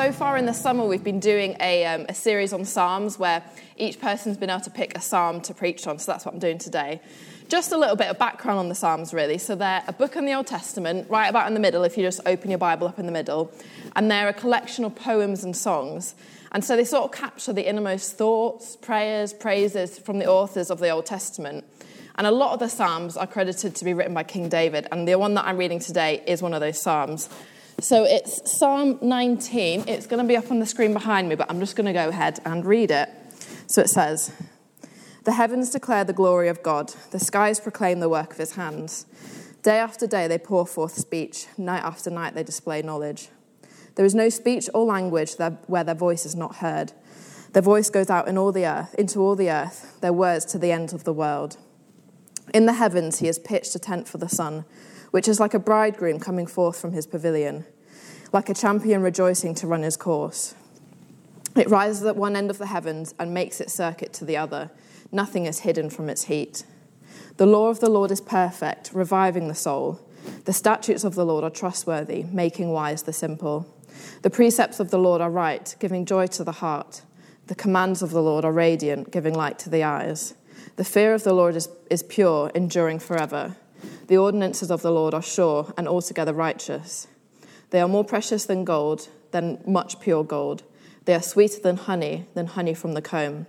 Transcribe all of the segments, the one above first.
So far in the summer, we've been doing a, um, a series on Psalms where each person's been able to pick a psalm to preach on. So that's what I'm doing today. Just a little bit of background on the Psalms, really. So they're a book in the Old Testament, right about in the middle, if you just open your Bible up in the middle. And they're a collection of poems and songs. And so they sort of capture the innermost thoughts, prayers, praises from the authors of the Old Testament. And a lot of the Psalms are credited to be written by King David. And the one that I'm reading today is one of those Psalms. So it's Psalm 19. It's going to be up on the screen behind me, but I'm just going to go ahead and read it. So it says, The heavens declare the glory of God, the skies proclaim the work of his hands. Day after day they pour forth speech, night after night they display knowledge. There is no speech or language where their voice is not heard. Their voice goes out in all the earth, into all the earth, their words to the ends of the world. In the heavens he has pitched a tent for the sun, which is like a bridegroom coming forth from his pavilion, like a champion rejoicing to run his course. It rises at one end of the heavens and makes its circuit to the other. Nothing is hidden from its heat. The law of the Lord is perfect, reviving the soul. The statutes of the Lord are trustworthy, making wise the simple. The precepts of the Lord are right, giving joy to the heart. The commands of the Lord are radiant, giving light to the eyes. The fear of the Lord is, is pure, enduring forever. The ordinances of the Lord are sure and altogether righteous. They are more precious than gold, than much pure gold they are sweeter than honey, than honey from the comb.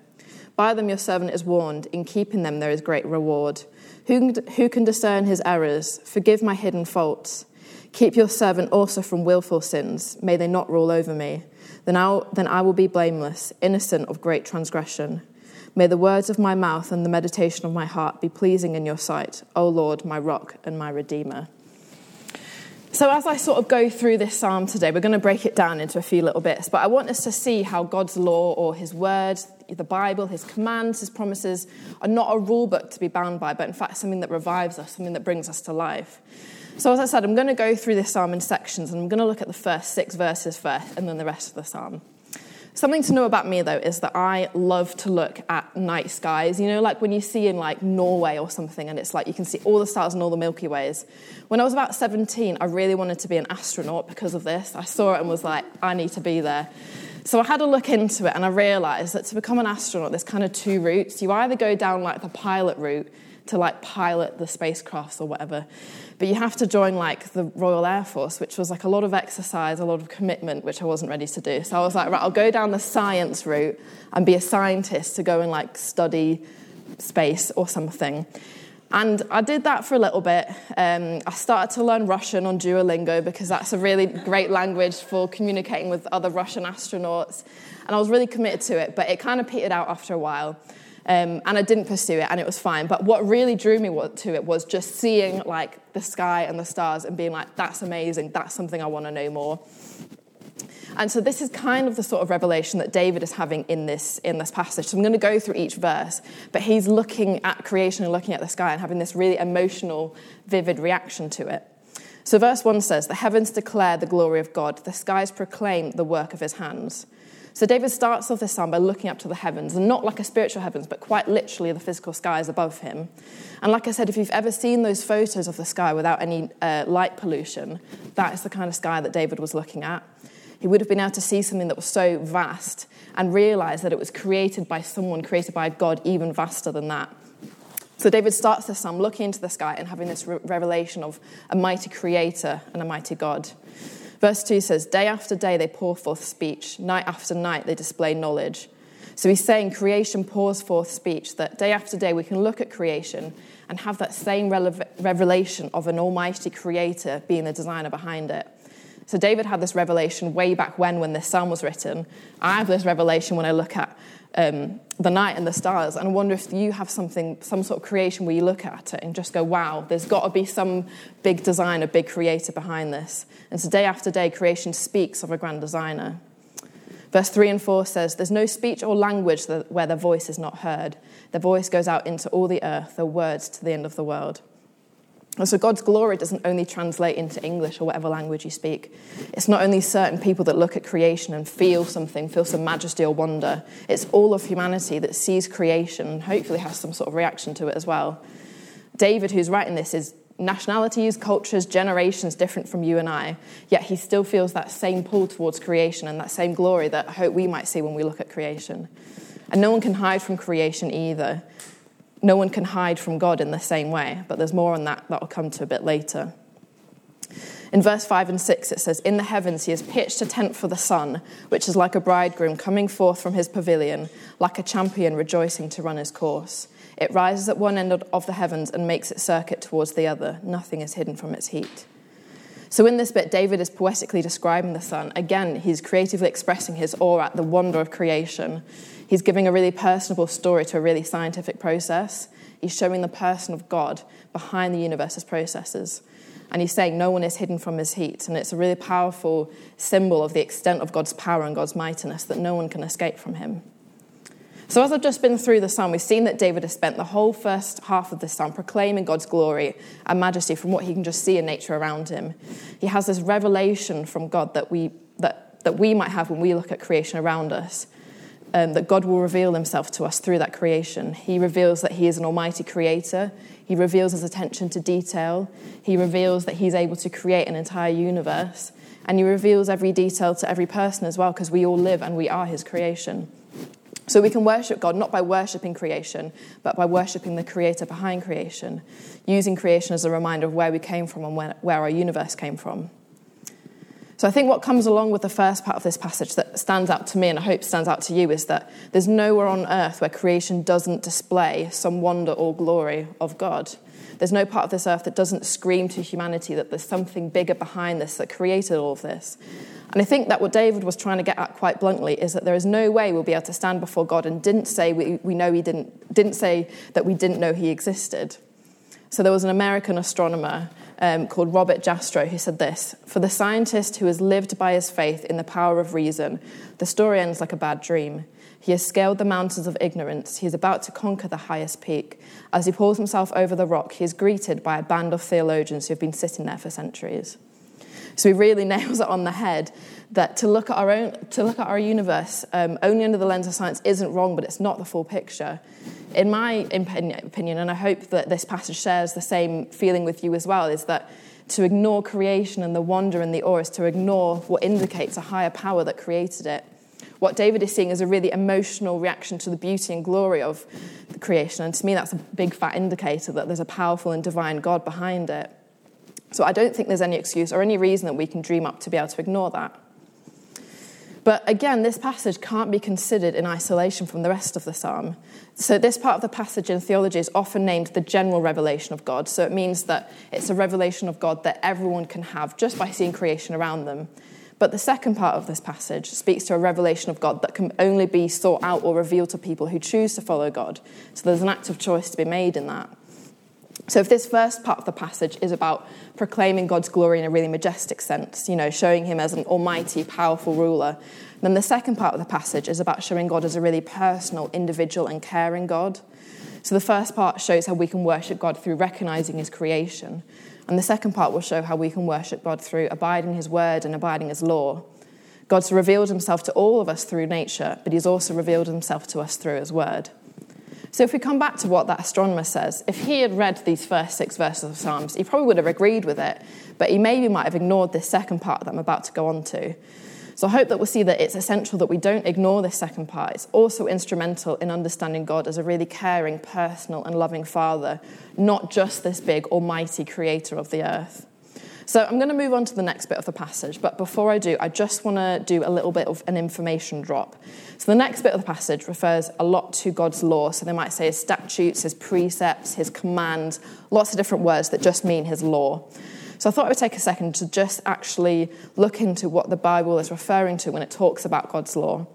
By them your servant is warned, in keeping them there is great reward. Who, who can discern his errors? Forgive my hidden faults. Keep your servant also from wilful sins. May they not rule over me. Then, i then I will be blameless, innocent of great transgression. May the words of my mouth and the meditation of my heart be pleasing in your sight, O Lord, my rock and my redeemer. So, as I sort of go through this psalm today, we're going to break it down into a few little bits, but I want us to see how God's law or his word, the Bible, his commands, his promises are not a rule book to be bound by, but in fact something that revives us, something that brings us to life. So, as I said, I'm going to go through this psalm in sections, and I'm going to look at the first six verses first and then the rest of the psalm. Something to know about me though is that I love to look at night skies. You know, like when you see in like Norway or something, and it's like you can see all the stars and all the Milky Ways. When I was about 17, I really wanted to be an astronaut because of this. I saw it and was like, I need to be there. So I had a look into it and I realised that to become an astronaut, there's kind of two routes. You either go down like the pilot route to like pilot the spacecrafts or whatever, but you have to join like the Royal Air Force, which was like a lot of exercise, a lot of commitment, which I wasn't ready to do. So I was like, right, I'll go down the science route and be a scientist to go and like study space or something. And I did that for a little bit. Um, I started to learn Russian on Duolingo because that's a really great language for communicating with other Russian astronauts. And I was really committed to it, but it kind of petered out after a while. Um, and I didn't pursue it, and it was fine. But what really drew me to it was just seeing like the sky and the stars and being like, "That's amazing. That's something I want to know more." And so this is kind of the sort of revelation that David is having in this in this passage. So I'm going to go through each verse, but he's looking at creation and looking at the sky and having this really emotional, vivid reaction to it. So verse 1 says, "The heavens declare the glory of God; the skies proclaim the work of his hands." So David starts off this psalm by looking up to the heavens, and not like a spiritual heavens, but quite literally the physical skies above him. And like I said, if you've ever seen those photos of the sky without any uh, light pollution, that is the kind of sky that David was looking at. He would have been able to see something that was so vast and realize that it was created by someone, created by God, even vaster than that. So David starts this psalm looking into the sky and having this re- revelation of a mighty creator and a mighty God. Verse 2 says, Day after day they pour forth speech, night after night they display knowledge. So he's saying creation pours forth speech, that day after day we can look at creation and have that same revelation of an almighty creator being the designer behind it. So David had this revelation way back when, when this psalm was written. I have this revelation when I look at um, the night and the stars. And I wonder if you have something, some sort of creation where you look at it and just go, wow, there's got to be some big designer, big creator behind this. And so day after day, creation speaks of a grand designer. Verse 3 and 4 says, There's no speech or language where their voice is not heard. Their voice goes out into all the earth, their words to the end of the world. And so God's glory doesn't only translate into English or whatever language you speak. It's not only certain people that look at creation and feel something, feel some majesty or wonder. It's all of humanity that sees creation and hopefully has some sort of reaction to it as well. David, who's writing this, is nationalities, cultures, generations different from you and I, yet he still feels that same pull towards creation and that same glory that I hope we might see when we look at creation. And no one can hide from creation either. No one can hide from God in the same way, but there's more on that that will come to a bit later. In verse 5 and 6, it says, In the heavens he has pitched a tent for the sun, which is like a bridegroom coming forth from his pavilion, like a champion rejoicing to run his course. It rises at one end of the heavens and makes its circuit towards the other. Nothing is hidden from its heat. So, in this bit, David is poetically describing the sun. Again, he's creatively expressing his awe at the wonder of creation. He's giving a really personable story to a really scientific process. He's showing the person of God behind the universe's processes. And he's saying no one is hidden from his heat. And it's a really powerful symbol of the extent of God's power and God's mightiness that no one can escape from him. So, as I've just been through the psalm, we've seen that David has spent the whole first half of the psalm proclaiming God's glory and majesty from what he can just see in nature around him. He has this revelation from God that we, that, that we might have when we look at creation around us. Um, that God will reveal himself to us through that creation. He reveals that he is an almighty creator. He reveals his attention to detail. He reveals that he's able to create an entire universe. And he reveals every detail to every person as well, because we all live and we are his creation. So we can worship God not by worshipping creation, but by worshipping the creator behind creation, using creation as a reminder of where we came from and where, where our universe came from. So I think what comes along with the first part of this passage that stands out to me and I hope stands out to you is that there's nowhere on earth where creation doesn't display some wonder or glory of God. There's no part of this earth that doesn't scream to humanity that there's something bigger behind this that created all of this. And I think that what David was trying to get at quite bluntly is that there is no way we'll be able to stand before God and didn't say we, we know he didn't, didn't say that we didn't know he existed. So there was an American astronomer um, called Robert Jastrow who said this For the scientist who has lived by his faith in the power of reason, the story ends like a bad dream. He has scaled the mountains of ignorance. He is about to conquer the highest peak. As he pulls himself over the rock, he is greeted by a band of theologians who have been sitting there for centuries. So he really nails it on the head that to look at our own, to look at our universe um, only under the lens of science isn't wrong, but it's not the full picture. In my opinion, and I hope that this passage shares the same feeling with you as well, is that to ignore creation and the wonder and the awe is to ignore what indicates a higher power that created it. What David is seeing is a really emotional reaction to the beauty and glory of the creation, and to me, that's a big fat indicator that there's a powerful and divine God behind it. So I don't think there's any excuse or any reason that we can dream up to be able to ignore that. But again, this passage can't be considered in isolation from the rest of the psalm. So, this part of the passage in theology is often named the general revelation of God. So, it means that it's a revelation of God that everyone can have just by seeing creation around them. But the second part of this passage speaks to a revelation of God that can only be sought out or revealed to people who choose to follow God. So, there's an active choice to be made in that. So, if this first part of the passage is about proclaiming God's glory in a really majestic sense, you know, showing him as an almighty, powerful ruler, then the second part of the passage is about showing God as a really personal, individual, and caring God. So, the first part shows how we can worship God through recognizing his creation. And the second part will show how we can worship God through abiding his word and abiding his law. God's revealed himself to all of us through nature, but he's also revealed himself to us through his word. So, if we come back to what that astronomer says, if he had read these first six verses of Psalms, he probably would have agreed with it, but he maybe might have ignored this second part that I'm about to go on to. So, I hope that we'll see that it's essential that we don't ignore this second part. It's also instrumental in understanding God as a really caring, personal, and loving Father, not just this big, almighty creator of the earth. So I'm going to move on to the next bit of the passage, but before I do, I just want to do a little bit of an information drop. So the next bit of the passage refers a lot to God's law. So they might say his statutes, his precepts, his commands, lots of different words that just mean his law. So I thought I would take a second to just actually look into what the Bible is referring to when it talks about God's law.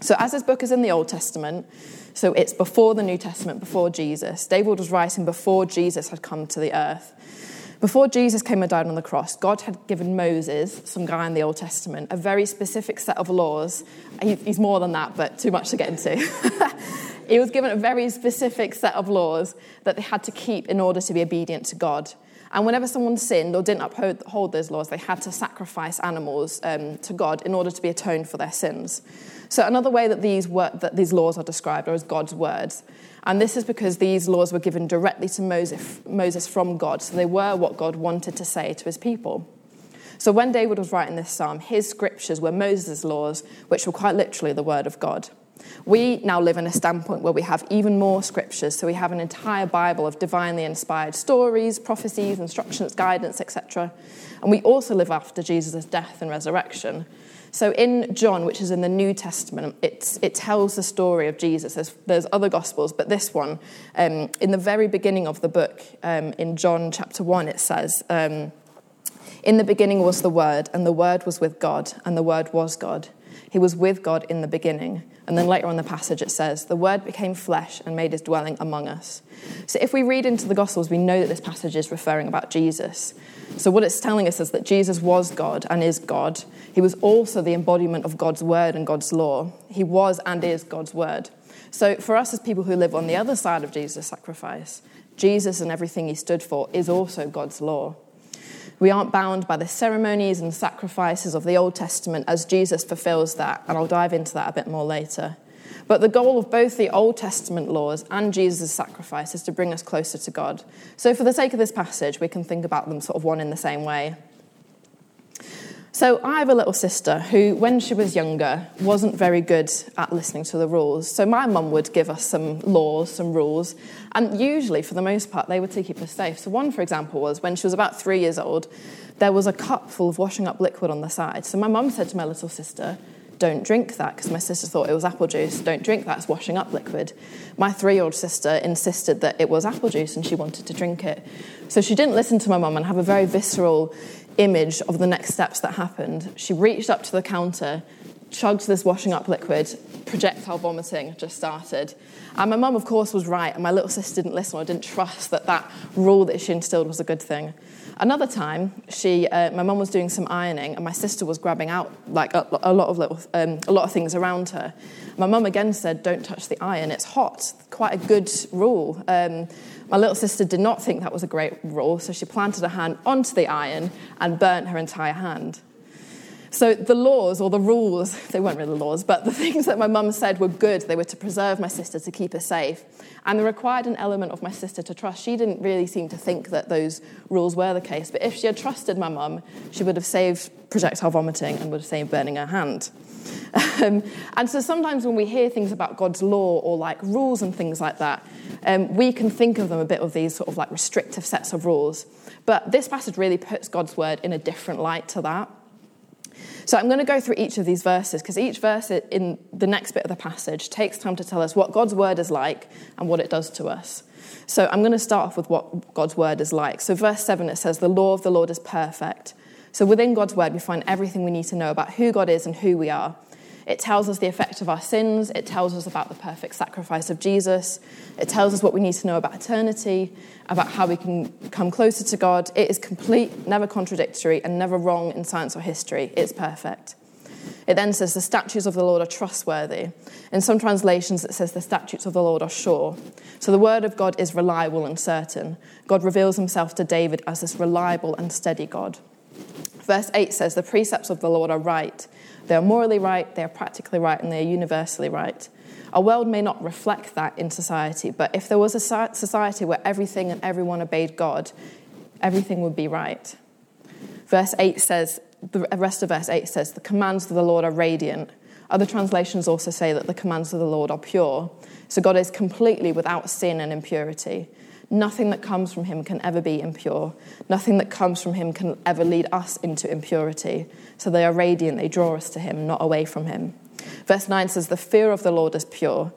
So as this book is in the Old Testament, so it's before the New Testament, before Jesus. David was writing before Jesus had come to the earth. Before Jesus came and died on the cross, God had given Moses, some guy in the Old Testament, a very specific set of laws. He's more than that, but too much to get into. he was given a very specific set of laws that they had to keep in order to be obedient to God. And whenever someone sinned or didn't uphold those laws, they had to sacrifice animals um, to God in order to be atoned for their sins. So another way that these, that these laws are described are as God's words. And this is because these laws were given directly to Moses, Moses from God, so they were what God wanted to say to his people. So when David was writing this psalm, his scriptures were Moses' laws, which were quite literally the word of God. We now live in a standpoint where we have even more scriptures, so we have an entire Bible of divinely inspired stories, prophecies, instructions, guidance, etc. And we also live after Jesus' death and resurrection. So in John, which is in the New Testament, it tells the story of Jesus. There's, there's other Gospels, but this one, um, in the very beginning of the book, um, in John chapter 1, it says, um, In the beginning was the Word, and the Word was with God, and the Word was God. He was with God in the beginning. And then later on the passage it says, The Word became flesh and made his dwelling among us. So if we read into the Gospels, we know that this passage is referring about Jesus. So what it's telling us is that Jesus was God and is God. He was also the embodiment of God's Word and God's law. He was and is God's Word. So for us as people who live on the other side of Jesus' sacrifice, Jesus and everything he stood for is also God's law. We aren't bound by the ceremonies and sacrifices of the Old Testament as Jesus fulfills that, and I'll dive into that a bit more later. But the goal of both the Old Testament laws and Jesus' sacrifice is to bring us closer to God. So, for the sake of this passage, we can think about them sort of one in the same way. So, I have a little sister who, when she was younger, wasn't very good at listening to the rules. So, my mum would give us some laws, some rules, and usually, for the most part, they were to keep us safe. So, one, for example, was when she was about three years old, there was a cup full of washing up liquid on the side. So, my mum said to my little sister, don't drink that because my sister thought it was apple juice. Don't drink that, it's washing up liquid. My three year old sister insisted that it was apple juice and she wanted to drink it. So she didn't listen to my mum and have a very visceral image of the next steps that happened. She reached up to the counter, chugged this washing up liquid, projectile vomiting just started. And my mum, of course, was right, and my little sister didn't listen or didn't trust that that rule that she instilled was a good thing. Another time, she, uh, my mum was doing some ironing, and my sister was grabbing out like a, a lot of little, um, a lot of things around her. My mum again said, "Don't touch the iron; it's hot." Quite a good rule. Um, my little sister did not think that was a great rule, so she planted her hand onto the iron and burnt her entire hand. So the laws or the rules, they weren't really laws, but the things that my mum said were good. They were to preserve my sister, to keep her safe. And they required an element of my sister to trust. She didn't really seem to think that those rules were the case. But if she had trusted my mum, she would have saved projectile vomiting and would have saved burning her hand. Um, and so sometimes when we hear things about God's law or like rules and things like that, um, we can think of them a bit of these sort of like restrictive sets of rules. But this passage really puts God's word in a different light to that. So I'm going to go through each of these verses because each verse in the next bit of the passage takes time to tell us what God's word is like and what it does to us. So I'm going to start off with what God's word is like. So, verse 7, it says, The law of the Lord is perfect. So, within God's word, we find everything we need to know about who God is and who we are. It tells us the effect of our sins. It tells us about the perfect sacrifice of Jesus. It tells us what we need to know about eternity, about how we can come closer to God. It is complete, never contradictory, and never wrong in science or history. It's perfect. It then says the statutes of the Lord are trustworthy. In some translations, it says the statutes of the Lord are sure. So the word of God is reliable and certain. God reveals himself to David as this reliable and steady God. Verse 8 says the precepts of the Lord are right. They are morally right, they are practically right, and they are universally right. Our world may not reflect that in society, but if there was a society where everything and everyone obeyed God, everything would be right. Verse 8 says, the rest of verse 8 says, the commands of the Lord are radiant. Other translations also say that the commands of the Lord are pure. So God is completely without sin and impurity. Nothing that comes from him can ever be impure. Nothing that comes from him can ever lead us into impurity. So they are radiant, they draw us to him, not away from him. Verse 9 says, The fear of the Lord is pure.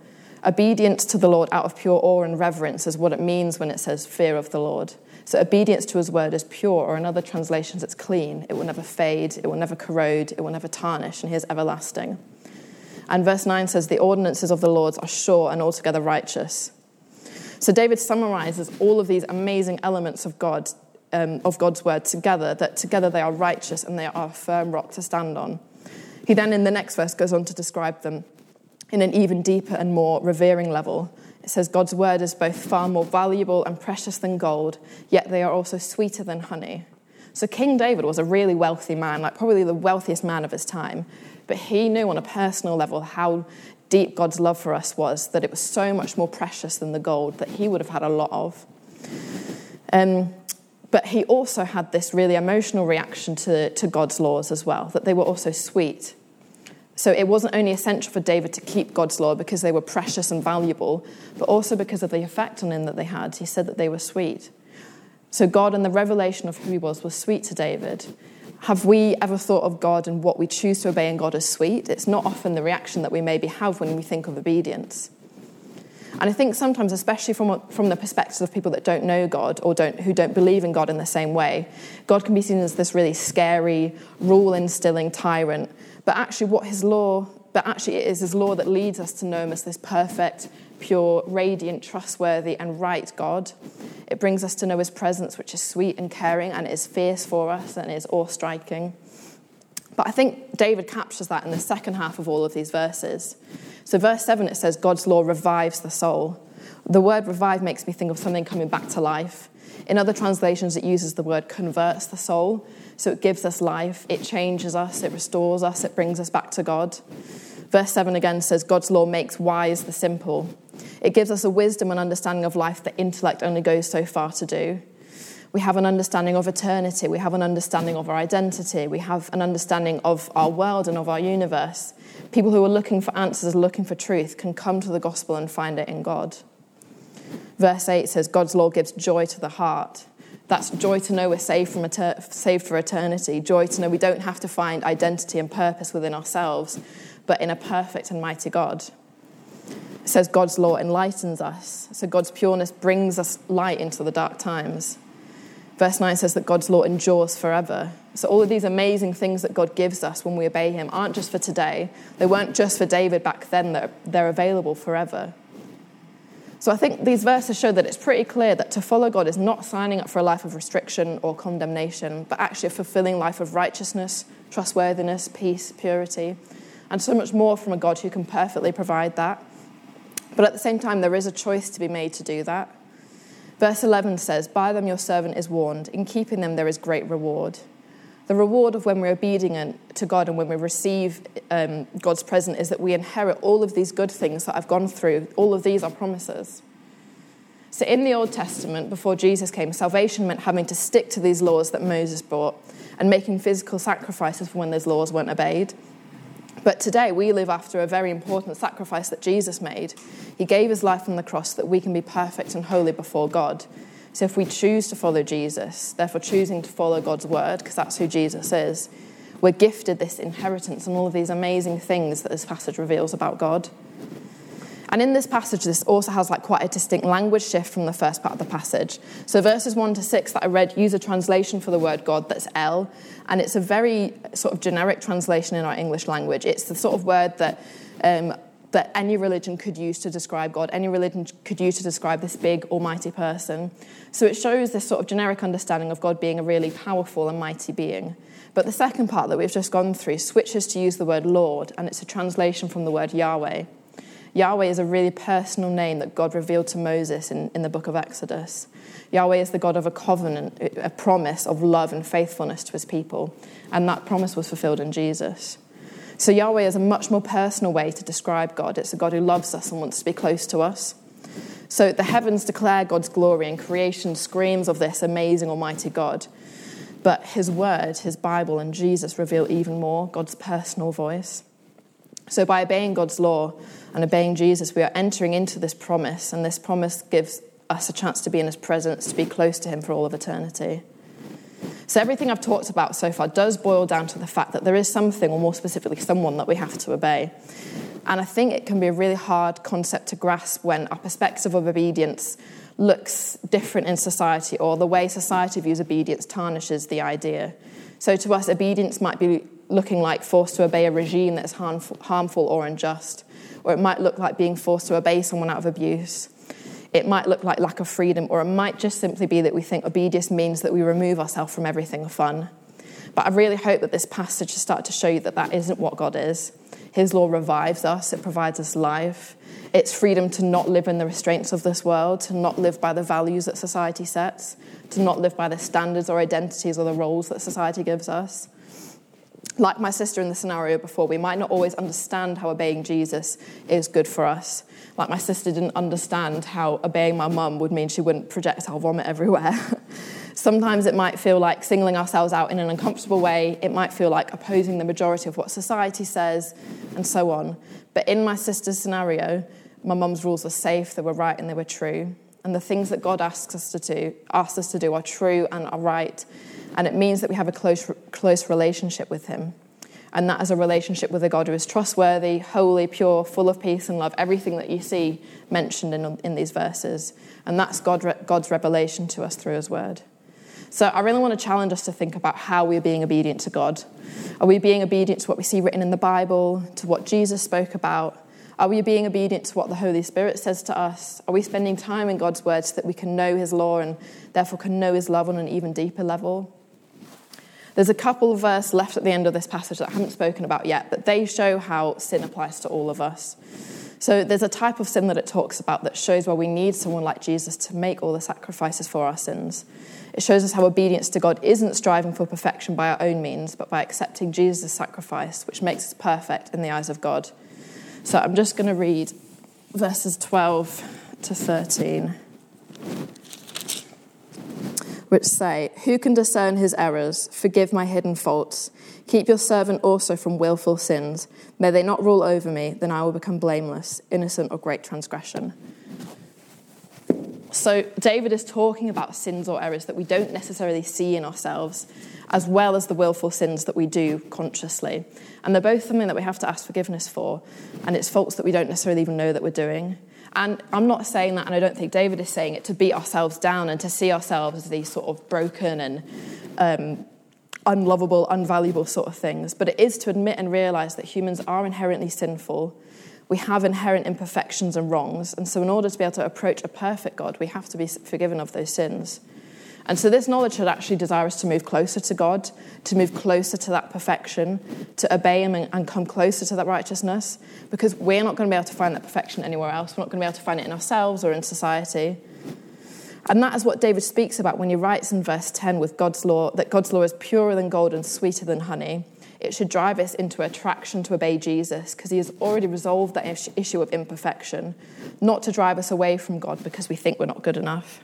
Obedience to the Lord out of pure awe and reverence is what it means when it says fear of the Lord. So obedience to his word is pure, or in other translations, it's clean. It will never fade, it will never corrode, it will never tarnish, and he is everlasting. And verse 9 says, The ordinances of the Lord are sure and altogether righteous. So David summarizes all of these amazing elements of God um, of God's word together, that together they are righteous and they are a firm rock to stand on. He then, in the next verse, goes on to describe them in an even deeper and more revering level. It says, God's word is both far more valuable and precious than gold, yet they are also sweeter than honey. So, King David was a really wealthy man, like probably the wealthiest man of his time. But he knew on a personal level how deep God's love for us was, that it was so much more precious than the gold that he would have had a lot of. Um, but he also had this really emotional reaction to, to God's laws as well, that they were also sweet. So it wasn't only essential for David to keep God's law because they were precious and valuable, but also because of the effect on him that they had. He said that they were sweet. So God and the revelation of who he was was sweet to David. Have we ever thought of God and what we choose to obey in God as sweet? It's not often the reaction that we maybe have when we think of obedience. And I think sometimes, especially from, from the perspective of people that don't know God or don't, who don't believe in God in the same way, God can be seen as this really scary, rule instilling tyrant. But actually, what his law, but actually, it is his law that leads us to know him as this perfect, pure, radiant, trustworthy, and right God. It brings us to know his presence, which is sweet and caring, and is fierce for us and is awe striking. But I think David captures that in the second half of all of these verses. So, verse 7, it says, God's law revives the soul. The word revive makes me think of something coming back to life. In other translations, it uses the word converts the soul. So, it gives us life, it changes us, it restores us, it brings us back to God. Verse 7 again says, God's law makes wise the simple. It gives us a wisdom and understanding of life that intellect only goes so far to do. We have an understanding of eternity. We have an understanding of our identity. We have an understanding of our world and of our universe. People who are looking for answers, looking for truth, can come to the gospel and find it in God. Verse 8 says, God's law gives joy to the heart. That's joy to know we're saved, from eter- saved for eternity, joy to know we don't have to find identity and purpose within ourselves, but in a perfect and mighty God. It says God's law enlightens us. So God's pureness brings us light into the dark times. Verse 9 says that God's law endures forever. So, all of these amazing things that God gives us when we obey Him aren't just for today. They weren't just for David back then, they're, they're available forever. So, I think these verses show that it's pretty clear that to follow God is not signing up for a life of restriction or condemnation, but actually a fulfilling life of righteousness, trustworthiness, peace, purity, and so much more from a God who can perfectly provide that. But at the same time, there is a choice to be made to do that. Verse 11 says, By them your servant is warned. In keeping them, there is great reward. The reward of when we're obedient to God and when we receive um, God's presence is that we inherit all of these good things that I've gone through. All of these are promises. So, in the Old Testament, before Jesus came, salvation meant having to stick to these laws that Moses brought and making physical sacrifices for when those laws weren't obeyed. But today we live after a very important sacrifice that Jesus made. He gave his life on the cross that we can be perfect and holy before God. So if we choose to follow Jesus, therefore choosing to follow God's word, because that's who Jesus is, we're gifted this inheritance and all of these amazing things that this passage reveals about God. And in this passage, this also has like quite a distinct language shift from the first part of the passage. So verses 1 to 6 that I read use a translation for the word God that's El, and it's a very sort of generic translation in our English language. It's the sort of word that um, that any religion could use to describe God, any religion could use to describe this big, almighty person. So it shows this sort of generic understanding of God being a really powerful and mighty being. But the second part that we've just gone through switches to use the word Lord, and it's a translation from the word Yahweh. Yahweh is a really personal name that God revealed to Moses in, in the book of Exodus. Yahweh is the God of a covenant, a promise of love and faithfulness to his people, and that promise was fulfilled in Jesus. So, Yahweh is a much more personal way to describe God. It's a God who loves us and wants to be close to us. So, the heavens declare God's glory, and creation screams of this amazing, almighty God. But his word, his Bible, and Jesus reveal even more God's personal voice. So, by obeying God's law and obeying Jesus, we are entering into this promise, and this promise gives us a chance to be in His presence, to be close to Him for all of eternity. So, everything I've talked about so far does boil down to the fact that there is something, or more specifically, someone that we have to obey. And I think it can be a really hard concept to grasp when our perspective of obedience looks different in society, or the way society views obedience tarnishes the idea. So, to us, obedience might be looking like forced to obey a regime that's harmful, harmful or unjust, or it might look like being forced to obey someone out of abuse. It might look like lack of freedom, or it might just simply be that we think obedience means that we remove ourselves from everything fun. But I really hope that this passage has started to show you that that isn't what God is. His law revives us, it provides us life. It's freedom to not live in the restraints of this world, to not live by the values that society sets, to not live by the standards or identities or the roles that society gives us. Like my sister in the scenario before, we might not always understand how obeying Jesus is good for us. Like my sister didn't understand how obeying my mum would mean she wouldn't projectile vomit everywhere. Sometimes it might feel like singling ourselves out in an uncomfortable way. It might feel like opposing the majority of what society says, and so on. But in my sister's scenario, my mum's rules were safe, they were right, and they were true. And the things that God asks us to do, asks us to do are true and are right. And it means that we have a close, close relationship with Him. And that is a relationship with a God who is trustworthy, holy, pure, full of peace and love, everything that you see mentioned in, in these verses. And that's God, God's revelation to us through His word. So I really want to challenge us to think about how we're being obedient to God. Are we being obedient to what we see written in the Bible, to what Jesus spoke about? Are we being obedient to what the Holy Spirit says to us? Are we spending time in God's word so that we can know His law and therefore can know His love on an even deeper level? There's a couple of verses left at the end of this passage that I haven't spoken about yet, but they show how sin applies to all of us. So there's a type of sin that it talks about that shows why we need someone like Jesus to make all the sacrifices for our sins. It shows us how obedience to God isn't striving for perfection by our own means, but by accepting Jesus' sacrifice, which makes us perfect in the eyes of God. So I'm just going to read verses 12 to 13, which say, Who can discern his errors? Forgive my hidden faults. Keep your servant also from wilful sins. May they not rule over me, then I will become blameless, innocent of great transgression. So, David is talking about sins or errors that we don't necessarily see in ourselves, as well as the willful sins that we do consciously. And they're both something that we have to ask forgiveness for, and it's faults that we don't necessarily even know that we're doing. And I'm not saying that, and I don't think David is saying it to beat ourselves down and to see ourselves as these sort of broken and um, unlovable, unvaluable sort of things, but it is to admit and realize that humans are inherently sinful we have inherent imperfections and wrongs. And so, in order to be able to approach a perfect God, we have to be forgiven of those sins. And so, this knowledge should actually desire us to move closer to God, to move closer to that perfection, to obey Him and, come closer to that righteousness, because we're not going to be able to find that perfection anywhere else. We're not going to be able to find it in ourselves or in society. And that is what David speaks about when he writes in verse 10 with God's law that God's law is purer than gold and sweeter than honey it should drive us into attraction to obey Jesus because he has already resolved that issue of imperfection, not to drive us away from God because we think we're not good enough.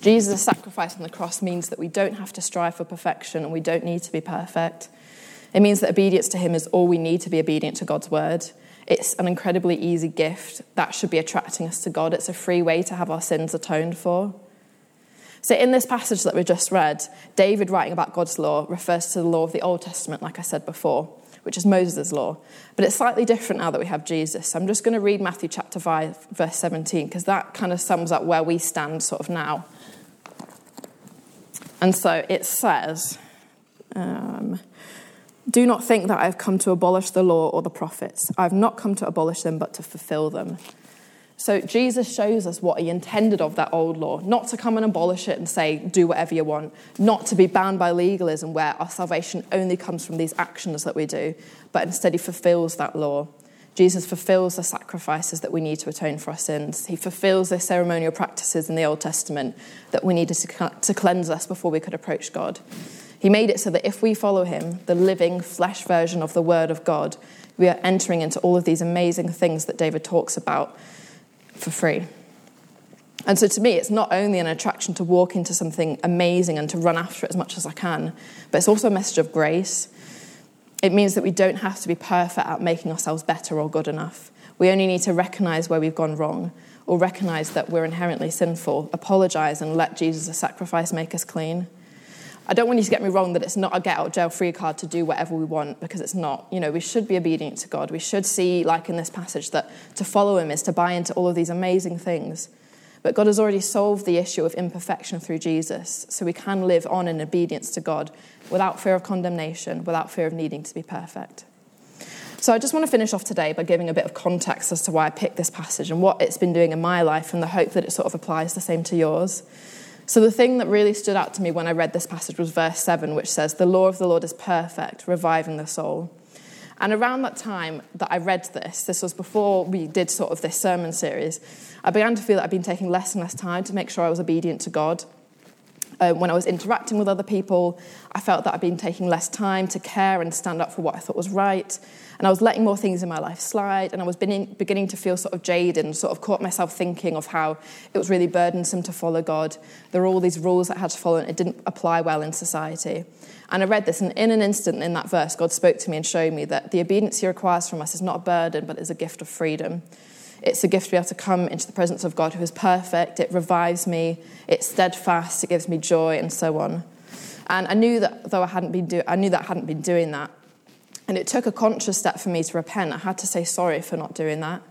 Jesus' sacrifice on the cross means that we don't have to strive for perfection and we don't need to be perfect. It means that obedience to him is all we need to be obedient to God's word. It's an incredibly easy gift that should be attracting us to God. It's a free way to have our sins atoned for. So, in this passage that we just read, David writing about God's law refers to the law of the Old Testament, like I said before, which is Moses' law. But it's slightly different now that we have Jesus. So I'm just going to read Matthew chapter 5, verse 17, because that kind of sums up where we stand sort of now. And so it says, um, Do not think that I have come to abolish the law or the prophets. I have not come to abolish them, but to fulfill them. So Jesus shows us what he intended of that old law, not to come and abolish it and say, do whatever you want, not to be bound by legalism where our salvation only comes from these actions that we do, but instead he fulfills that law. Jesus fulfills the sacrifices that we need to atone for our sins. He fulfills the ceremonial practices in the Old Testament that we needed to, to cleanse us before we could approach God. He made it so that if we follow him, the living flesh version of the Word of God, we are entering into all of these amazing things that David talks about for free. And so to me, it's not only an attraction to walk into something amazing and to run after it as much as I can, but it's also a message of grace. It means that we don't have to be perfect at making ourselves better or good enough. We only need to recognize where we've gone wrong or recognize that we're inherently sinful, apologize, and let Jesus' sacrifice make us clean. I don't want you to get me wrong that it's not a get out jail free card to do whatever we want because it's not. You know, we should be obedient to God. We should see, like in this passage, that to follow Him is to buy into all of these amazing things. But God has already solved the issue of imperfection through Jesus, so we can live on in obedience to God without fear of condemnation, without fear of needing to be perfect. So I just want to finish off today by giving a bit of context as to why I picked this passage and what it's been doing in my life and the hope that it sort of applies the same to yours. So the thing that really stood out to me when I read this passage was verse 7, which says, The law of the Lord is perfect, reviving the soul. And around that time that I read this, this was before we did sort of this sermon series, I began to feel that I'd been taking less and less time to make sure I was obedient to God. Uh, when I was interacting with other people, I felt that I'd been taking less time to care and stand up for what I thought was right. And I was letting more things in my life slide, and I was beginning to feel sort of jaded and sort of caught myself thinking of how it was really burdensome to follow God. There were all these rules that I had to follow, and it didn't apply well in society. And I read this, and in an instant in that verse, God spoke to me and showed me that the obedience He requires from us is not a burden, but is a gift of freedom. It's a gift to be able to come into the presence of God who is perfect. It revives me, it's steadfast, it gives me joy, and so on. And I knew that though I hadn't been do- I knew that I hadn't been doing that, and it took a conscious step for me to repent. I had to say sorry for not doing that.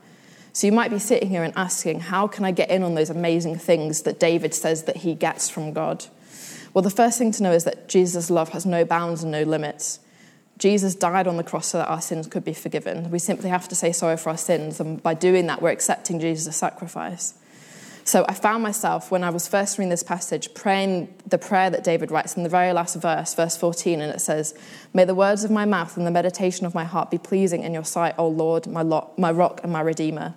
So you might be sitting here and asking, how can I get in on those amazing things that David says that he gets from God? Well, the first thing to know is that Jesus' love has no bounds and no limits. Jesus died on the cross so that our sins could be forgiven. We simply have to say sorry for our sins, and by doing that, we're accepting Jesus' sacrifice. So I found myself, when I was first reading this passage, praying the prayer that David writes in the very last verse, verse 14, and it says, May the words of my mouth and the meditation of my heart be pleasing in your sight, O Lord, my, my rock and my redeemer.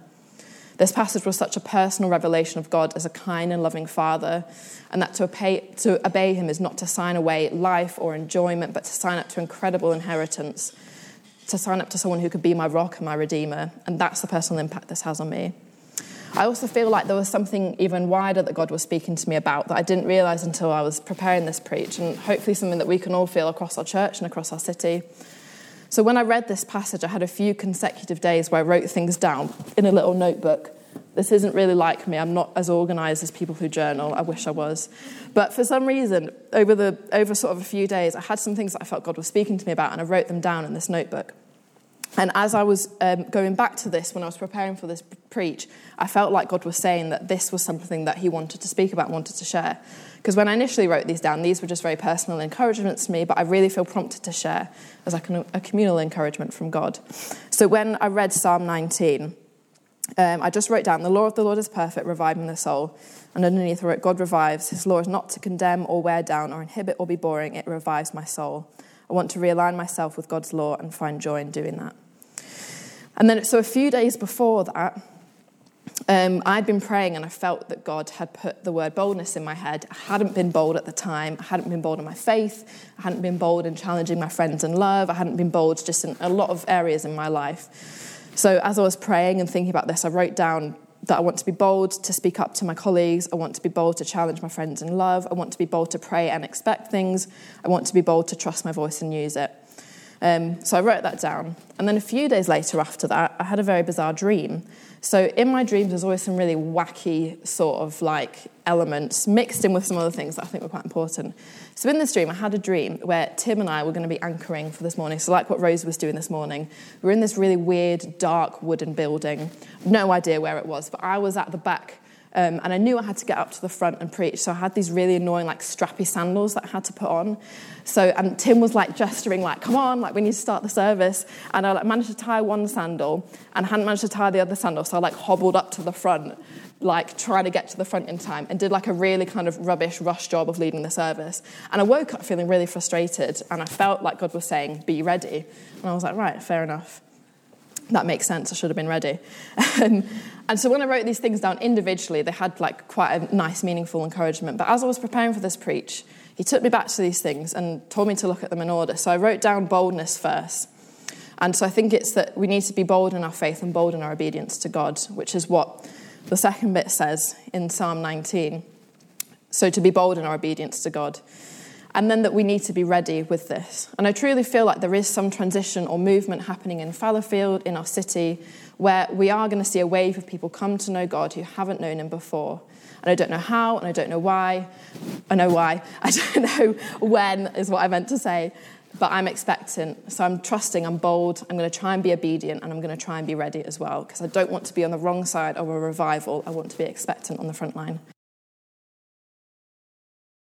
This passage was such a personal revelation of God as a kind and loving Father, and that to obey, to obey Him is not to sign away life or enjoyment, but to sign up to incredible inheritance, to sign up to someone who could be my rock and my Redeemer. And that's the personal impact this has on me. I also feel like there was something even wider that God was speaking to me about that I didn't realize until I was preparing this preach, and hopefully something that we can all feel across our church and across our city. So when I read this passage, I had a few consecutive days where I wrote things down in a little notebook. This isn't really like me. I'm not as organized as people who journal. I wish I was. But for some reason, over, the, over sort of a few days, I had some things that I felt God was speaking to me about, and I wrote them down in this notebook. And as I was um, going back to this, when I was preparing for this preach, I felt like God was saying that this was something that He wanted to speak about, wanted to share. Because when I initially wrote these down, these were just very personal encouragements to me, but I really feel prompted to share as like a communal encouragement from God. So when I read Psalm 19, um, I just wrote down, The law of the Lord is perfect, reviving the soul. And underneath I wrote, God revives. His law is not to condemn or wear down or inhibit or be boring, it revives my soul. I want to realign myself with God's law and find joy in doing that. And then, so a few days before that, um, I'd been praying and I felt that God had put the word boldness in my head. I hadn't been bold at the time. I hadn't been bold in my faith. I hadn't been bold in challenging my friends in love. I hadn't been bold just in a lot of areas in my life. So as I was praying and thinking about this, I wrote down that I want to be bold to speak up to my colleagues. I want to be bold to challenge my friends in love. I want to be bold to pray and expect things. I want to be bold to trust my voice and use it. Um, so I wrote that down. And then a few days later after that, I had a very bizarre dream. So in my dreams, there's always some really wacky sort of like elements mixed in with some other things that I think were quite important. So in this dream, I had a dream where Tim and I were going to be anchoring for this morning. So like what Rose was doing this morning, we were in this really weird, dark wooden building. No idea where it was, but I was at the back um, and I knew I had to get up to the front and preach. So I had these really annoying, like, strappy sandals that I had to put on. So, and Tim was like gesturing, like, come on, like, we need to start the service. And I like, managed to tie one sandal and hadn't managed to tie the other sandal. So I like hobbled up to the front, like, trying to get to the front in time and did like a really kind of rubbish, rush job of leading the service. And I woke up feeling really frustrated and I felt like God was saying, be ready. And I was like, right, fair enough that makes sense. I should have been ready. And so when I wrote these things down individually, they had like quite a nice, meaningful encouragement. But as I was preparing for this preach, he took me back to these things and told me to look at them in order. So I wrote down boldness first. And so I think it's that we need to be bold in our faith and bold in our obedience to God, which is what the second bit says in Psalm 19. So to be bold in our obedience to God and then that we need to be ready with this. And I truly feel like there is some transition or movement happening in Fallowfield, in our city, where we are going to see a wave of people come to know God who haven't known Him before. And I don't know how, and I don't know why. I know why. I don't know when, is what I meant to say. But I'm expectant. So I'm trusting, I'm bold, I'm going to try and be obedient, and I'm going to try and be ready as well, because I don't want to be on the wrong side of a revival. I want to be expectant on the front line.